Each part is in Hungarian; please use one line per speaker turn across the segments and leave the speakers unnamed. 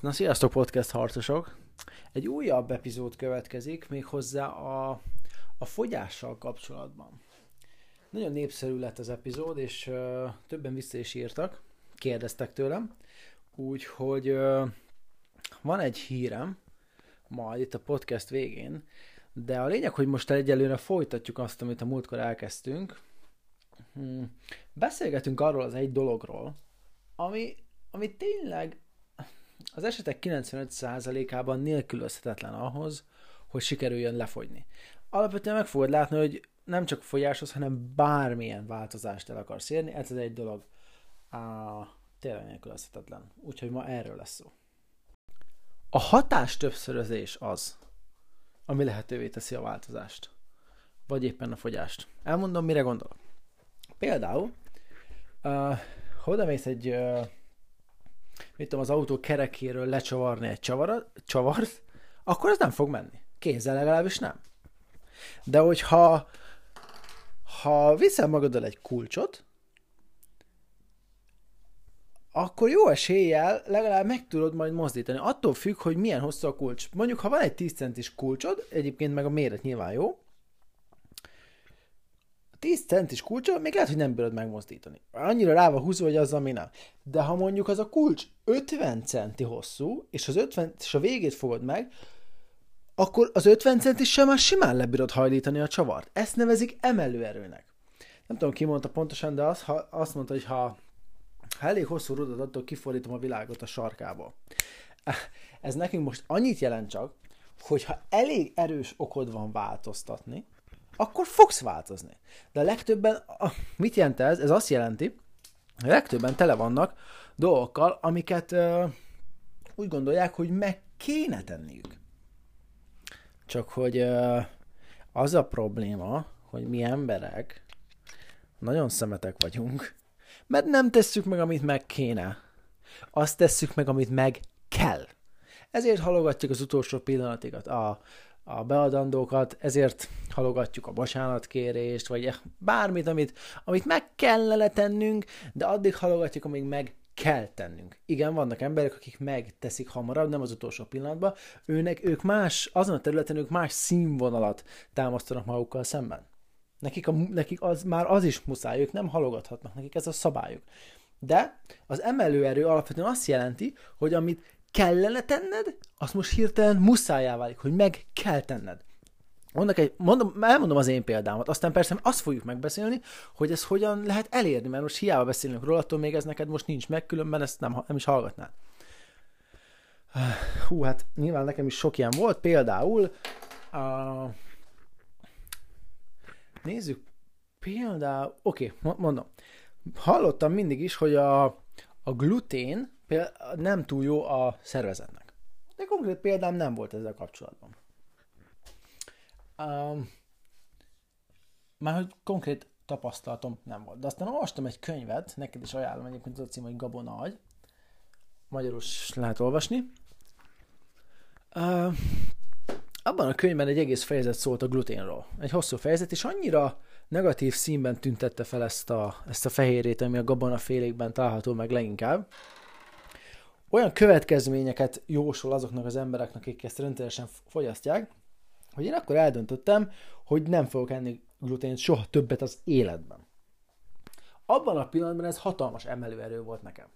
Na, sziasztok podcast harcosok! Egy újabb epizód következik, méghozzá a, a fogyással kapcsolatban. Nagyon népszerű lett az epizód, és uh, többen vissza is írtak, kérdeztek tőlem, úgyhogy uh, van egy hírem, majd itt a podcast végén, de a lényeg, hogy most egyelőre folytatjuk azt, amit a múltkor elkezdtünk. Hmm. Beszélgetünk arról az egy dologról, ami, ami tényleg az esetek 95%-ában nélkülözhetetlen ahhoz, hogy sikerüljön lefogyni. Alapvetően meg fogod látni, hogy nem csak fogyáshoz, hanem bármilyen változást el akarsz érni, ez egy dolog á, tényleg nélkülözhetetlen. Úgyhogy ma erről lesz szó. A hatás többszörözés az, ami lehetővé teszi a változást. Vagy éppen a fogyást. Elmondom, mire gondolok. Például, uh, oda mész egy uh, mit tudom, az autó kerekéről lecsavarni egy csavara, csavart, akkor ez nem fog menni. Kézzel legalábbis nem. De hogyha ha viszel magaddal egy kulcsot, akkor jó eséllyel legalább meg tudod majd mozdítani. Attól függ, hogy milyen hosszú a kulcs. Mondjuk, ha van egy 10 centis kulcsod, egyébként meg a méret nyilván jó, 10 centis kulcsa, még lehet, hogy nem bírod megmozdítani. Annyira rá van húzva, hogy az, ami nem. De ha mondjuk az a kulcs 50 centi hosszú, és az 50, és a végét fogod meg, akkor az 50 centis sem már simán lebírod hajlítani a csavart. Ezt nevezik emelőerőnek. Nem tudom, ki mondta pontosan, de az, ha, azt mondta, hogy ha, ha elég hosszú rudat attól kifordítom a világot a sarkába. Ez nekünk most annyit jelent csak, hogy ha elég erős okod van változtatni, akkor fogsz változni. De a legtöbben, mit jelent ez? Ez azt jelenti, a legtöbben tele vannak dolgokkal, amiket uh, úgy gondolják, hogy meg kéne tenniük. Csak hogy uh, az a probléma, hogy mi emberek nagyon szemetek vagyunk, mert nem tesszük meg, amit meg kéne. Azt tesszük meg, amit meg kell. Ezért halogatjuk az utolsó pillanatikat. A, a beadandókat, ezért halogatjuk a bocsánatkérést, vagy bármit, amit, amit meg kellene tennünk, de addig halogatjuk, amíg meg kell tennünk. Igen, vannak emberek, akik megteszik hamarabb, nem az utolsó pillanatban, őnek, ők más, azon a területen ők más színvonalat támasztanak magukkal szemben. Nekik, a, nekik az, már az is muszáj, ők nem halogathatnak, nekik ez a szabályuk. De az emelőerő alapvetően azt jelenti, hogy amit kellene tenned, azt most hirtelen muszájá válik, hogy meg kell tenned. Mondok egy, mondom, elmondom az én példámat, aztán persze azt fogjuk megbeszélni, hogy ez hogyan lehet elérni, mert most hiába beszélünk róla, attól még ez neked most nincs meg, különben ezt nem, nem is hallgatnád. Hú, hát nyilván nekem is sok ilyen volt, például uh, nézzük, például, oké, okay, mondom, hallottam mindig is, hogy a, a glutén nem túl jó a szervezetnek. De konkrét példám nem volt ezzel kapcsolatban. Um, már hogy konkrét tapasztalatom nem volt. De aztán olvastam egy könyvet, neked is ajánlom egyébként az a cím, hogy Gabona agy. Magyarul is lehet olvasni. Uh, abban a könyvben egy egész fejezet szólt a gluténról. Egy hosszú fejezet, és annyira negatív színben tüntette fel ezt a, ezt a fehérét, ami a gabona félékben található meg leginkább, olyan következményeket jósol azoknak az embereknek, akik ezt rendszeresen fogyasztják, hogy én akkor eldöntöttem, hogy nem fogok enni glutént soha többet az életben. Abban a pillanatban ez hatalmas emelőerő volt nekem.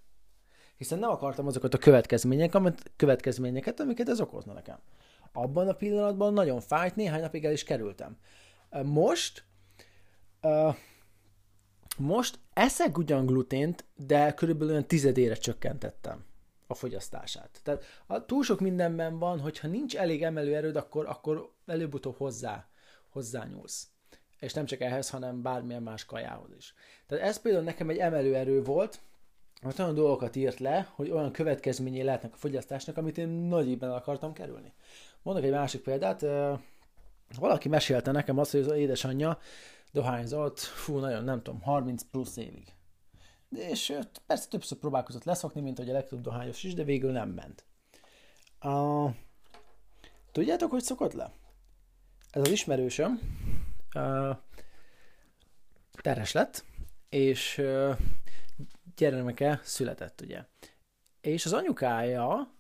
Hiszen nem akartam azokat a következményeket, következményeket, amiket ez okozna nekem. Abban a pillanatban nagyon fájt, néhány napig el is kerültem. Most, most eszek ugyan glutént, de körülbelül olyan tizedére csökkentettem a fogyasztását. Tehát ha túl sok mindenben van, hogyha nincs elég emelőerőd, akkor, akkor előbb-utóbb hozzá, hozzányúlsz. És nem csak ehhez, hanem bármilyen más kajához is. Tehát ez például nekem egy emelőerő volt, mert olyan dolgokat írt le, hogy olyan következményei lehetnek a fogyasztásnak, amit én nagy akartam kerülni. Mondok egy másik példát, valaki mesélte nekem azt, hogy az édesanyja dohányzott, fú, nagyon nem tudom, 30 plusz évig és persze többször próbálkozott leszokni, mint hogy a legtöbb dohányos is, de végül nem ment. Uh, tudjátok, hogy szokott le? Ez az ismerősöm uh, teres lett, és uh, gyermeke született, ugye. És az anyukája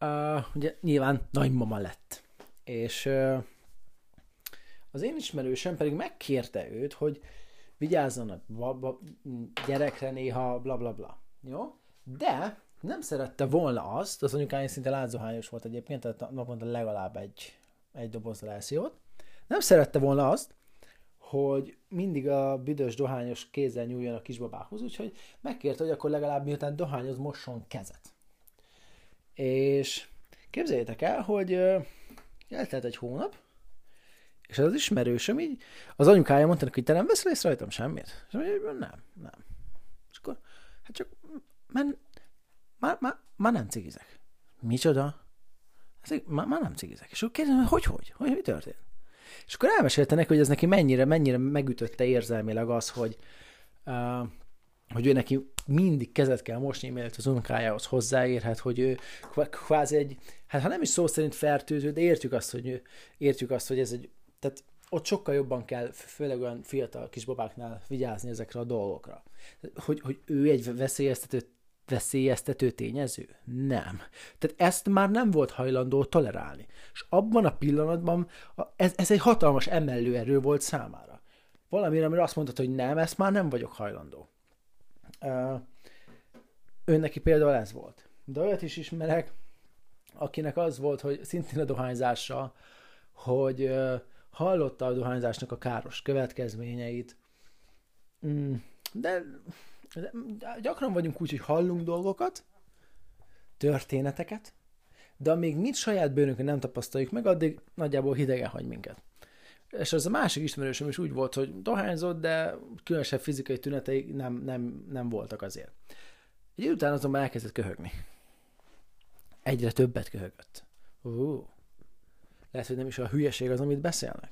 uh, ugye nyilván nagymama lett. És uh, az én ismerősem pedig megkérte őt, hogy vigyázzon a baba, gyerekre néha, bla bla bla. Jó? De nem szerette volna azt, az anyukája szinte lázohányos volt egyébként, tehát naponta legalább egy, egy doboz rációt. Nem szerette volna azt, hogy mindig a büdös dohányos kézzel nyúljon a kisbabához, úgyhogy megkérte, hogy akkor legalább miután dohányoz, mosson kezet. És képzeljétek el, hogy eltelt egy hónap, és az ismerősöm így, az anyukája mondta neki, hogy te nem veszel észre rajtam semmit? És mondja, nem, nem. És akkor, hát csak, mert már, már, már nem cigizek. Micsoda? Hát, már, már nem cigizek. És akkor kérdezem, hogy hogy, hogy, hogy történt? És akkor elmesélte neki, hogy ez neki mennyire, mennyire megütötte érzelmileg az, hogy, uh, hogy ő neki mindig kezet kell mosni, mielőtt az unokájához hozzáérhet, hogy ő kvázi egy, hát ha nem is szó szerint fertőző, de értjük azt, hogy, értjük azt, hogy ez egy, tehát ott sokkal jobban kell, főleg olyan fiatal kisbabáknál vigyázni ezekre a dolgokra. Hogy, hogy ő egy veszélyeztető veszélyeztető tényező? Nem. Tehát ezt már nem volt hajlandó tolerálni. És abban a pillanatban ez, ez egy hatalmas emelő erő volt számára. Valamire, amire azt mondta, hogy nem, ezt már nem vagyok hajlandó. Ő neki például ez volt. De olyat is ismerek, akinek az volt, hogy szintén a dohányzással, hogy uh, hallotta a dohányzásnak a káros következményeit, mm, de gyakran vagyunk úgy, hogy hallunk dolgokat, történeteket, de amíg mit saját bőrünkön nem tapasztaljuk meg, addig nagyjából hidegen hagy minket. És az a másik ismerősöm is úgy volt, hogy dohányzott, de különösebb fizikai tünetei nem, nem, nem voltak azért. Egy idő után azonban elkezdett köhögni. Egyre többet köhögött. Uh, lehet, hogy nem is a hülyeség az, amit beszélnek.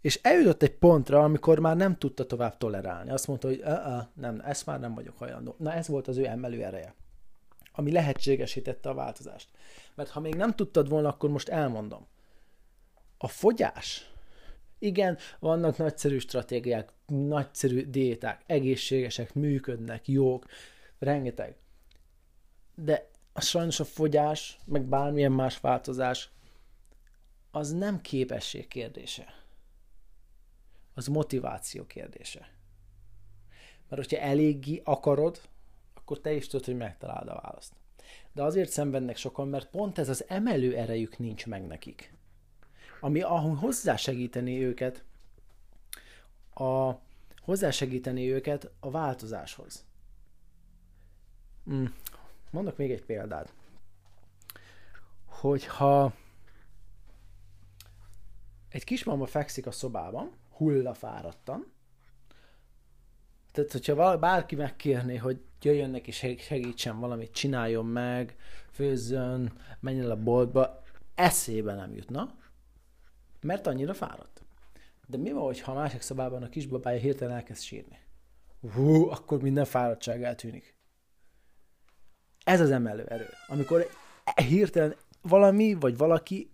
És eljutott egy pontra, amikor már nem tudta tovább tolerálni. Azt mondta, hogy nem, ezt már nem vagyok hajlandó. Na ez volt az ő emelő ereje, ami lehetségesítette a változást. Mert ha még nem tudtad volna, akkor most elmondom. A fogyás, igen, vannak nagyszerű stratégiák, nagyszerű diéták, egészségesek, működnek, jók, rengeteg. De sajnos a fogyás, meg bármilyen más változás, az nem képesség kérdése az motiváció kérdése. Mert hogyha eléggé akarod, akkor te is tudod, hogy megtaláld a választ. De azért szenvednek sokan, mert pont ez az emelő erejük nincs meg nekik. Ami ahol hozzásegíteni őket a, hozzásegíteni őket a változáshoz. Hmm. Mondok még egy példát. Hogyha egy kismama fekszik a szobában, hullafáradtan. Tehát, hogyha bárki megkérné, hogy jöjjön neki segítsen valamit, csináljon meg, főzzön, menjen a boltba, eszébe nem jutna, mert annyira fáradt. De mi van, hogyha a másik szobában a kisbabája hirtelen elkezd sírni? Hú, akkor minden fáradtság eltűnik. Ez az emelő erő. Amikor hirtelen valami vagy valaki,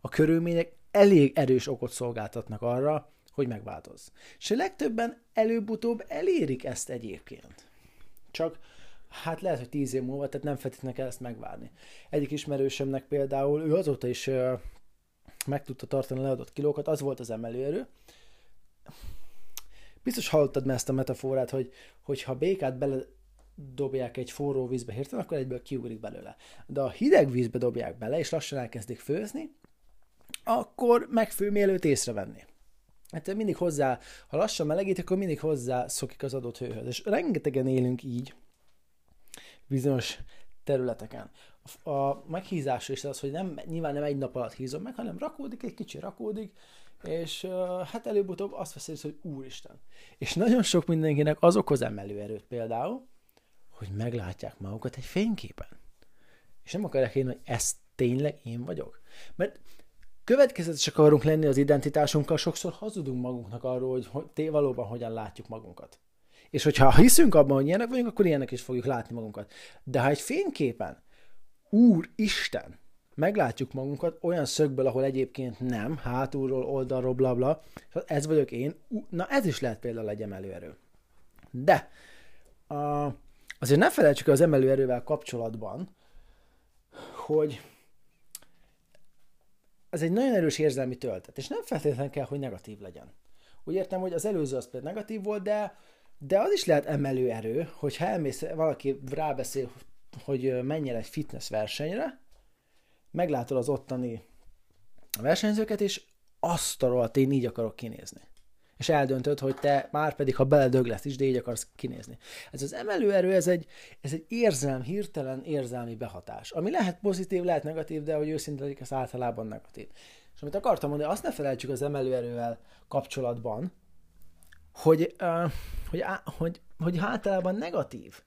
a körülmények elég erős okot szolgáltatnak arra, hogy megváltoz. És a legtöbben előbb-utóbb elérik ezt egyébként. Csak hát lehet, hogy tíz év múlva, tehát nem feltétlenül kell ezt megvárni. Egyik ismerősömnek például, ő azóta is uh, meg tudta tartani leadott kilókat, az volt az emelőerő. Biztos hallottad ezt a metaforát, hogy hogyha békát bele dobják egy forró vízbe hirtelen, akkor egyből kiugrik belőle. De a hideg vízbe dobják bele, és lassan elkezdik főzni, akkor megfő, mielőtt észrevenni hát mindig hozzá, ha lassan melegít, akkor mindig hozzá szokik az adott hőhöz. És rengetegen élünk így bizonyos területeken. A, a meghízás is az, hogy nem, nyilván nem egy nap alatt hízom meg, hanem rakódik, egy kicsi rakódik, és hát előbb-utóbb azt veszélyez, hogy úristen. És nagyon sok mindenkinek az okoz emelőerőt például, hogy meglátják magukat egy fényképen. És nem akarják én, hogy ez tényleg én vagyok. Mert következetesek akarunk lenni az identitásunkkal, sokszor hazudunk magunknak arról, hogy té valóban hogyan látjuk magunkat. És hogyha hiszünk abban, hogy ilyenek vagyunk, akkor ilyenek is fogjuk látni magunkat. De ha egy fényképen, Úr Isten, meglátjuk magunkat olyan szögből, ahol egyébként nem, hátulról, oldalról, bla, bla, ez vagyok én, na ez is lehet például egy emelőerő. De a, azért ne felejtsük az emelőerővel kapcsolatban, hogy ez egy nagyon erős érzelmi töltet, és nem feltétlenül kell, hogy negatív legyen. Úgy értem, hogy az előző az például negatív volt, de, de az is lehet emelő erő, hogyha elmész, valaki rábeszél, hogy menjen egy fitness versenyre, meglátod az ottani versenyzőket, és azt a rohadt, én így akarok kinézni. És eldöntöd, hogy te már pedig, ha beledög lesz is, de így akarsz kinézni. Ez az emelőerő, ez egy, ez egy érzelm, hirtelen érzelmi behatás, ami lehet pozitív, lehet negatív, de hogy őszinte legyek, ez általában negatív. És amit akartam mondani, azt ne felejtsük az emelőerővel kapcsolatban, hogy, uh, hogy, hogy, hogy általában negatív.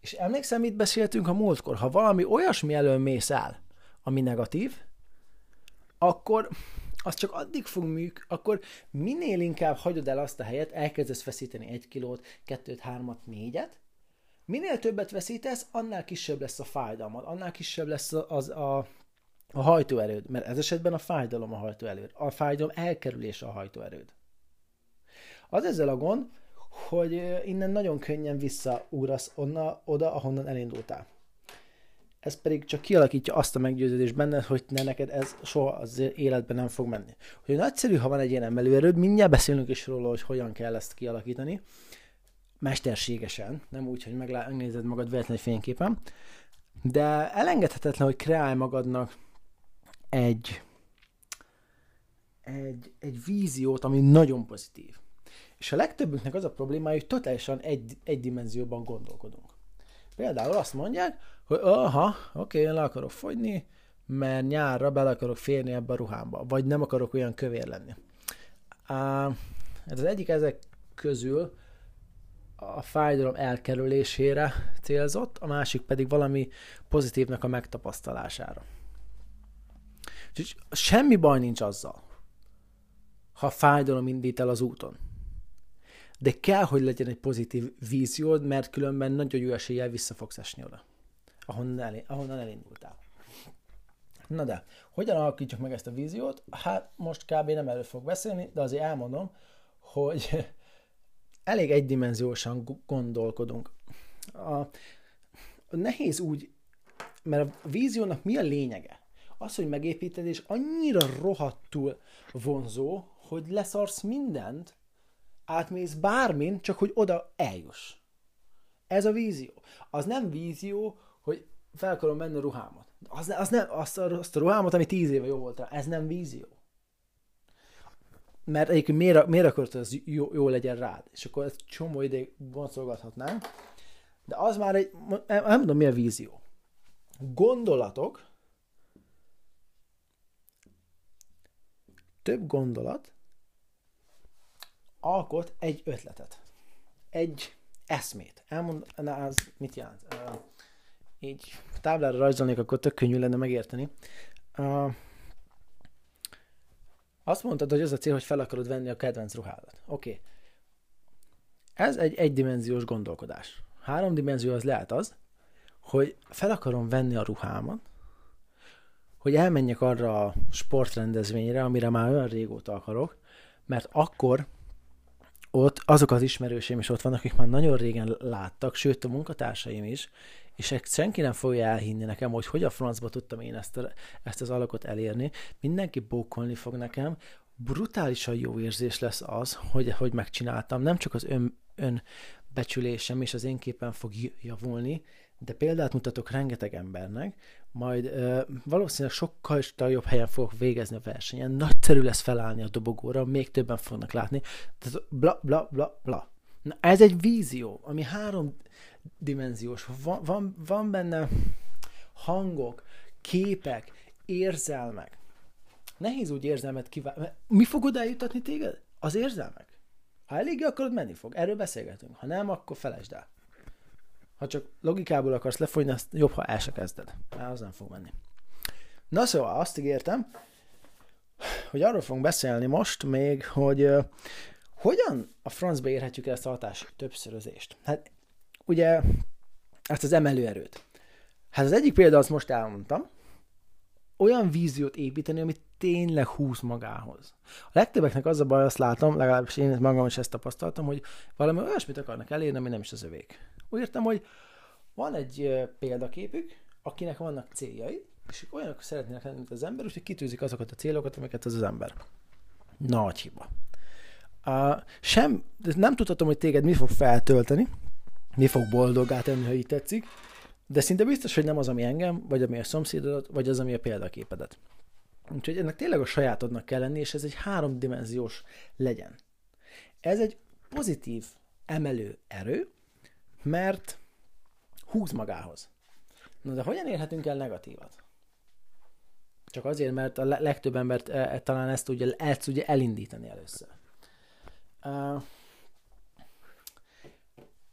És emlékszem, mit beszéltünk a múltkor, ha valami olyasmi elől mész el, ami negatív, akkor az csak addig fog műk, akkor minél inkább hagyod el azt a helyet, elkezdesz feszíteni egy kilót, kettőt, hármat, négyet, minél többet veszítesz, annál kisebb lesz a fájdalmad, annál kisebb lesz az a, a hajtóerőd, mert ez esetben a fájdalom a hajtóerőd, a fájdalom elkerülése a hajtóerőd. Az ezzel a gond, hogy innen nagyon könnyen visszaugrasz onna, oda, ahonnan elindultál ez pedig csak kialakítja azt a meggyőződést benned, hogy ne neked ez soha az életben nem fog menni. Hogy nagyszerű, ha van egy ilyen emelőerőd, mindjárt beszélünk is róla, hogy hogyan kell ezt kialakítani, mesterségesen, nem úgy, hogy megnézed magad véletlenül fényképen, de elengedhetetlen, hogy kreálj magadnak egy, egy, egy víziót, ami nagyon pozitív. És a legtöbbünknek az a problémája, hogy totálisan egy, egy dimenzióban gondolkodunk. Például azt mondják, hogy aha, oké, én le akarok fogyni, mert nyárra bele akarok férni ebbe a ruhámba, vagy nem akarok olyan kövér lenni. Ez az egyik ezek közül a fájdalom elkerülésére célzott, a másik pedig valami pozitívnak a megtapasztalására. Úgyhogy semmi baj nincs azzal, ha fájdalom indít el az úton de kell, hogy legyen egy pozitív víziód, mert különben nagyon jó eséllyel vissza fogsz esni oda, ahonnan, el, ahonnan elindultál. Na de, hogyan alakítjuk meg ezt a víziót? Hát most kb. nem erről fog beszélni, de azért elmondom, hogy elég egydimenziósan gondolkodunk. A, nehéz úgy, mert a víziónak mi a lényege? Az, hogy megépíted, és annyira rohadtul vonzó, hogy leszarsz mindent, átmész bármin, csak hogy oda eljuss. Ez a vízió. Az nem vízió, hogy fel akarom menni a ruhámat. Az, az nem, azt, a, azt a ruhámat, ami tíz éve jó volt rá, ez nem vízió. Mert egyébként miért, miért akart, hogy ez jó, jó legyen rád? És akkor ezt csomó ideig boncolgathatnánk. De az már egy, nem tudom, mi a vízió. Gondolatok, több gondolat alkot egy ötletet. Egy eszmét. na, az mit jelent? Uh, így táblára rajzolnék, akkor tök könnyű lenne megérteni. Uh, azt mondtad, hogy az a cél, hogy fel akarod venni a kedvenc ruhádat. Oké. Okay. Ez egy egydimenziós gondolkodás. Háromdimenzió az lehet az, hogy fel akarom venni a ruhámat, hogy elmenjek arra a sportrendezvényre, amire már olyan régóta akarok, mert akkor ott azok az ismerőseim is ott vannak, akik már nagyon régen láttak, sőt a munkatársaim is, és senki nem fogja elhinni nekem, hogy hogy a francba tudtam én ezt, a, ezt az alakot elérni. Mindenki bókolni fog nekem. Brutálisan jó érzés lesz az, hogy, hogy megcsináltam. Nem csak az ön, ön becsülésem és az én képen fog javulni, de példát mutatok rengeteg embernek, majd ö, valószínűleg sokkal jobb helyen fogok végezni a versenyen, nagyszerű lesz felállni a dobogóra, még többen fognak látni, tehát bla bla bla bla. Na, ez egy vízió, ami három dimenziós. Van, van, van benne hangok, képek, érzelmek. Nehéz úgy érzelmet kiválni. Mi fog oda eljutatni téged? Az érzelmek. Ha eléggé akarod, menni fog. Erről beszélgetünk. Ha nem, akkor felejtsd el. Ha csak logikából akarsz lefogyni, azt jobb, ha el se kezded. Mert az nem fog menni. Na szóval azt ígértem, hogy arról fogunk beszélni most még, hogy uh, hogyan a francba érhetjük el ezt a hatás többszörözést. Hát ugye ezt az emelőerőt. Hát az egyik példa, azt most elmondtam, olyan víziót építeni, amit tényleg húz magához. A legtöbbeknek az a baj, azt látom, legalábbis én magam is ezt tapasztaltam, hogy valami olyasmit akarnak elérni, ami nem is az övék. Úgy értem, hogy van egy példaképük, akinek vannak céljai, és olyanok szeretnének lenni, mint az ember, úgyhogy kitűzik azokat a célokat, amiket az az ember. Nagy hiba. Uh, sem, nem tudhatom, hogy téged mi fog feltölteni, mi fog boldoggá tenni, ha így tetszik, de szinte biztos, hogy nem az, ami engem, vagy ami a szomszédodat, vagy az, ami a példaképedet. Úgyhogy ennek tényleg a sajátodnak kell lenni, és ez egy háromdimenziós legyen. Ez egy pozitív emelő erő, mert húz magához. Na de hogyan érhetünk el negatívat? Csak azért, mert a legtöbb embert e, e, talán ezt tudja, ezt tudja elindítani először. Uh,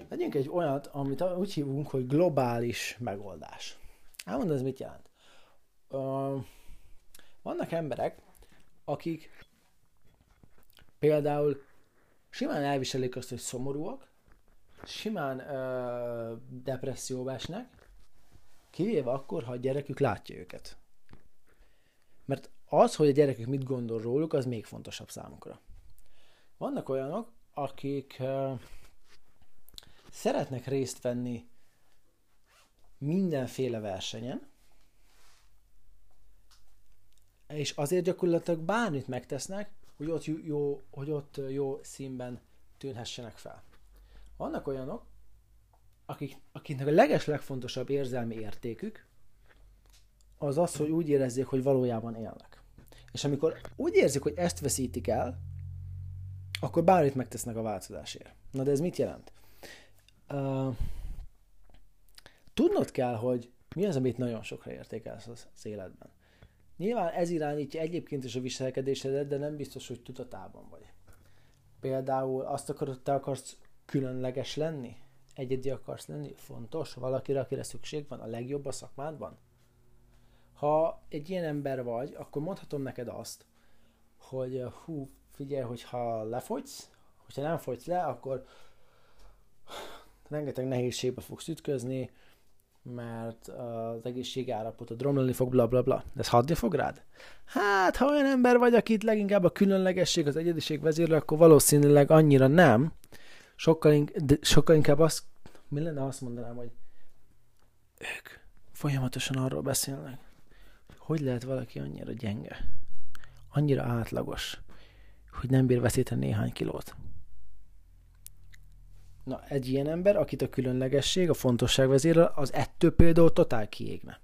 Legyünk egy olyat, amit úgy hívunk, hogy globális megoldás. Elmondom, ez mit jelent. Uh, vannak emberek, akik például simán elviselik azt, hogy szomorúak, simán uh, depresszióba esnek, kivéve akkor, ha a gyerekük látja őket. Mert az, hogy a gyerekek mit gondol róluk, az még fontosabb számukra. Vannak olyanok, akik uh, szeretnek részt venni mindenféle versenyen, és azért gyakorlatilag bármit megtesznek, hogy ott jó, hogy ott jó színben tűnhessenek fel. Vannak olyanok, akik, akiknek a leges legfontosabb érzelmi értékük az az, hogy úgy érezzék, hogy valójában élnek. És amikor úgy érzik, hogy ezt veszítik el, akkor bármit megtesznek a változásért. Na de ez mit jelent? Uh, tudnod kell, hogy mi az, amit nagyon sokra értékelsz az életben. Nyilván ez irányítja egyébként is a viselkedésedet, de nem biztos, hogy tudatában vagy. Például azt akarod, te akarsz különleges lenni? Egyedi akarsz lenni? Fontos? Valakire, akire szükség van? A legjobb a szakmádban? Ha egy ilyen ember vagy, akkor mondhatom neked azt, hogy hú, figyelj, hogy ha lefogysz, hogyha nem fogysz le, akkor rengeteg nehézségbe fogsz ütközni, mert az egészség állapotod romlani fog, bla bla bla. De ez hadni fog rád? Hát, ha olyan ember vagy, akit leginkább a különlegesség, az egyediség vezérlő, akkor valószínűleg annyira nem. Sokkal, in- de sokkal inkább azt, mi lenne azt mondanám, hogy ők folyamatosan arról beszélnek, hogy lehet valaki annyira gyenge, annyira átlagos, hogy nem bír veszíteni néhány kilót. Na, egy ilyen ember, akit a különlegesség, a fontosság vezérel, az ettől például totál kiégne.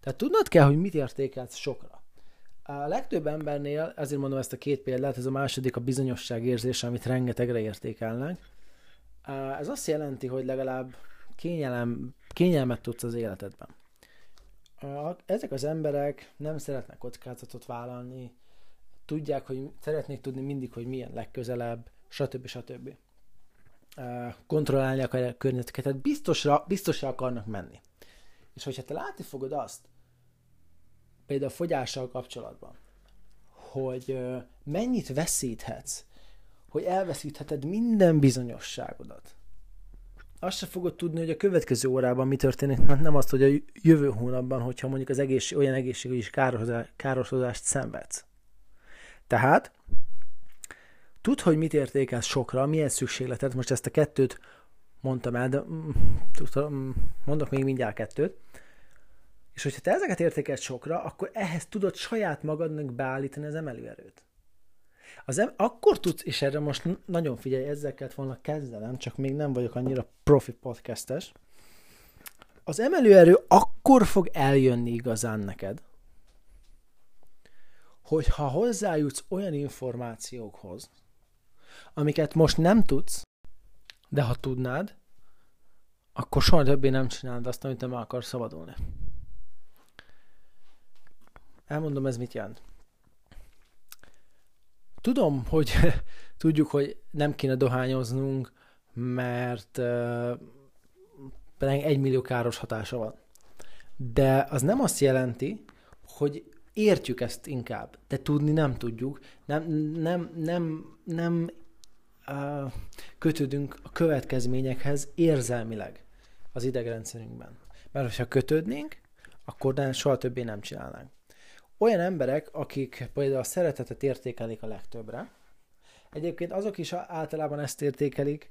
Tehát tudnod kell, hogy mit értékelsz sokra. A legtöbb embernél, ezért mondom ezt a két példát, ez a második a bizonyosság érzése, amit rengetegre értékelnek. Ez azt jelenti, hogy legalább kényelem, kényelmet tudsz az életedben. Ezek az emberek nem szeretnek kockázatot vállalni, tudják, hogy szeretnék tudni mindig, hogy milyen legközelebb, stb. stb kontrollálni akarják a környezeteket, tehát biztosra, biztosra akarnak menni. És hogyha te látni fogod azt, például a fogyással kapcsolatban, hogy mennyit veszíthetsz, hogy elveszítheted minden bizonyosságodat. Azt se fogod tudni, hogy a következő órában mi történik, mert nem azt, hogy a jövő hónapban, hogyha mondjuk az egészség, olyan egészségügyi károsodást szenvedsz. Tehát Tud, hogy mit értékelsz sokra, milyen szükségletet, most ezt a kettőt mondtam el, de mm, mm, mondok még mindjárt kettőt. És hogyha te ezeket értékelsz sokra, akkor ehhez tudod saját magadnak beállítani az emelőerőt. Az em- akkor tudsz, és erre most nagyon figyelj, ezzel kellett volna kezdenem, csak még nem vagyok annyira profi podcastes. Az emelőerő akkor fog eljönni igazán neked, hogyha hozzájutsz olyan információkhoz, amiket most nem tudsz, de ha tudnád, akkor soha többé nem csinálod azt, amit nem akarsz szabadulni. Elmondom, ez mit jelent. Tudom, hogy tudjuk, hogy nem kéne dohányoznunk, mert uh, egy millió káros hatása van. De az nem azt jelenti, hogy értjük ezt inkább, de tudni nem tudjuk, nem, nem, nem, nem kötődünk a következményekhez érzelmileg az idegrendszerünkben. Mert ha kötődnénk, akkor nem, soha többé nem csinálnánk. Olyan emberek, akik például a szeretetet értékelik a legtöbbre, egyébként azok is általában ezt értékelik,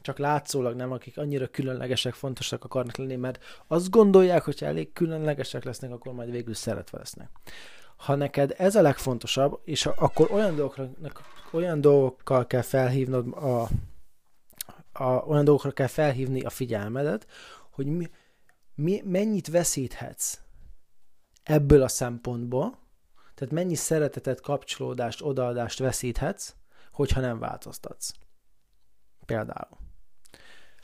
csak látszólag nem, akik annyira különlegesek, fontosak akarnak lenni, mert azt gondolják, hogy elég különlegesek lesznek, akkor majd végül szeretve lesznek. Ha neked ez a legfontosabb, és akkor olyan, dolgokra, olyan dolgokkal kell felhívnod a, a, olyan dolgokra kell felhívni a figyelmedet, hogy mi, mi, mennyit veszíthetsz ebből a szempontból, tehát mennyi szeretetet, kapcsolódást, odaadást veszíthetsz, hogyha nem változtatsz. Például.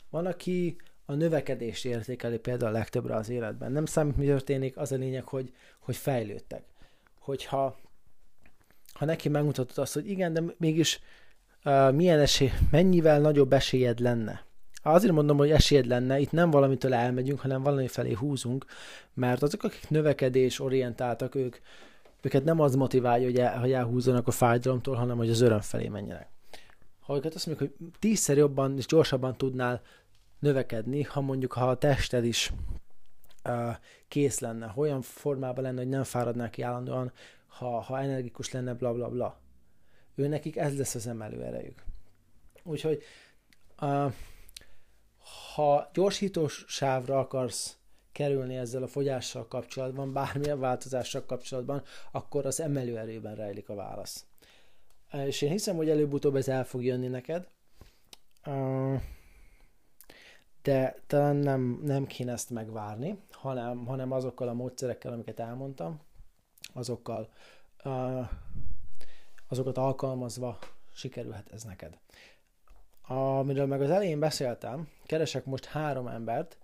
Van, aki a növekedést értékeli például a legtöbbre az életben. Nem számít, mi történik, az a lényeg, hogy, hogy fejlődtek. Hogyha ha neki megmutatod azt, hogy igen, de mégis uh, milyen esély, mennyivel nagyobb esélyed lenne. Azért mondom, hogy esélyed lenne, itt nem valamitől elmegyünk, hanem valami felé húzunk, mert azok, akik növekedés orientáltak, ők, őket nem az motiválja, hogy, el, hogy elhúzzanak a fájdalomtól, hanem hogy az öröm felé menjenek. Ha őket azt mondjuk, hogy tízszer jobban és gyorsabban tudnál növekedni, ha mondjuk ha a tested is kész lenne, olyan formában lenne, hogy nem fáradnál ki állandóan, ha, ha energikus lenne, bla bla bla. Ő nekik ez lesz az emelő erejük. Úgyhogy uh, ha gyorsítós sávra akarsz kerülni ezzel a fogyással kapcsolatban, bármilyen változással kapcsolatban, akkor az emelőerőben rejlik a válasz. És én hiszem, hogy előbb-utóbb ez el fog jönni neked, de talán nem, nem kéne ezt megvárni, hanem, hanem azokkal a módszerekkel, amiket elmondtam, azokkal azokat alkalmazva sikerülhet ez neked. Amiről meg az elején beszéltem, keresek most három embert,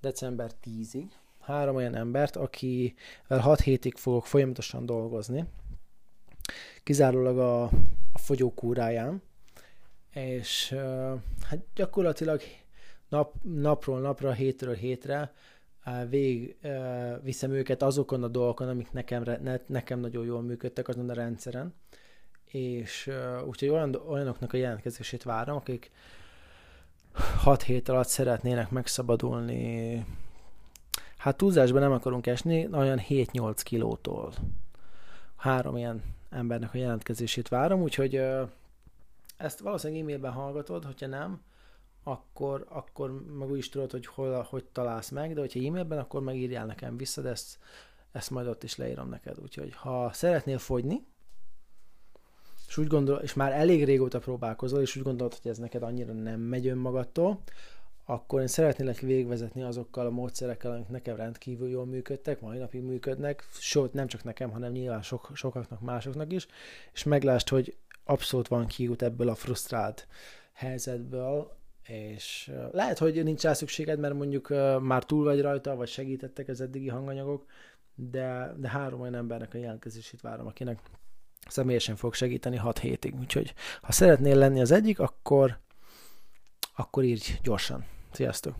december 10-ig, három olyan embert, akivel 6 hétig fogok folyamatosan dolgozni, kizárólag a, a fogyókúráján, és uh, hát gyakorlatilag nap, napról napra, hétről hétre uh, viszem őket azokon a dolgokon, amik nekem, ne, nekem nagyon jól működtek azon a rendszeren, és úgyhogy olyan, olyanoknak a jelentkezését várom, akik 6 hét alatt szeretnének megszabadulni, hát túlzásban nem akarunk esni, olyan 7-8 kilótól. Három ilyen embernek a jelentkezését várom, úgyhogy ezt valószínűleg e-mailben hallgatod, hogyha nem, akkor, akkor meg úgy is tudod, hogy hol, hogy találsz meg, de hogyha e-mailben, akkor megírjál nekem vissza, de ezt, ezt majd ott is leírom neked. Úgyhogy ha szeretnél fogyni, és úgy gondol, és már elég régóta próbálkozol, és úgy gondolod, hogy ez neked annyira nem megy önmagadtól, akkor én szeretnélek végvezetni azokkal a módszerekkel, amik nekem rendkívül jól működtek, mai napig működnek, sőt nem csak nekem, hanem nyilván sok, sokaknak, másoknak is, és meglásd, hogy abszolút van kiút ebből a frusztrált helyzetből, és lehet, hogy nincs rá szükséged, mert mondjuk már túl vagy rajta, vagy segítettek az eddigi hanganyagok, de, de három olyan embernek a jelentkezését várom, akinek személyesen fog segíteni 6 hétig. Úgyhogy ha szeretnél lenni az egyik, akkor, akkor írj gyorsan. Sziasztok!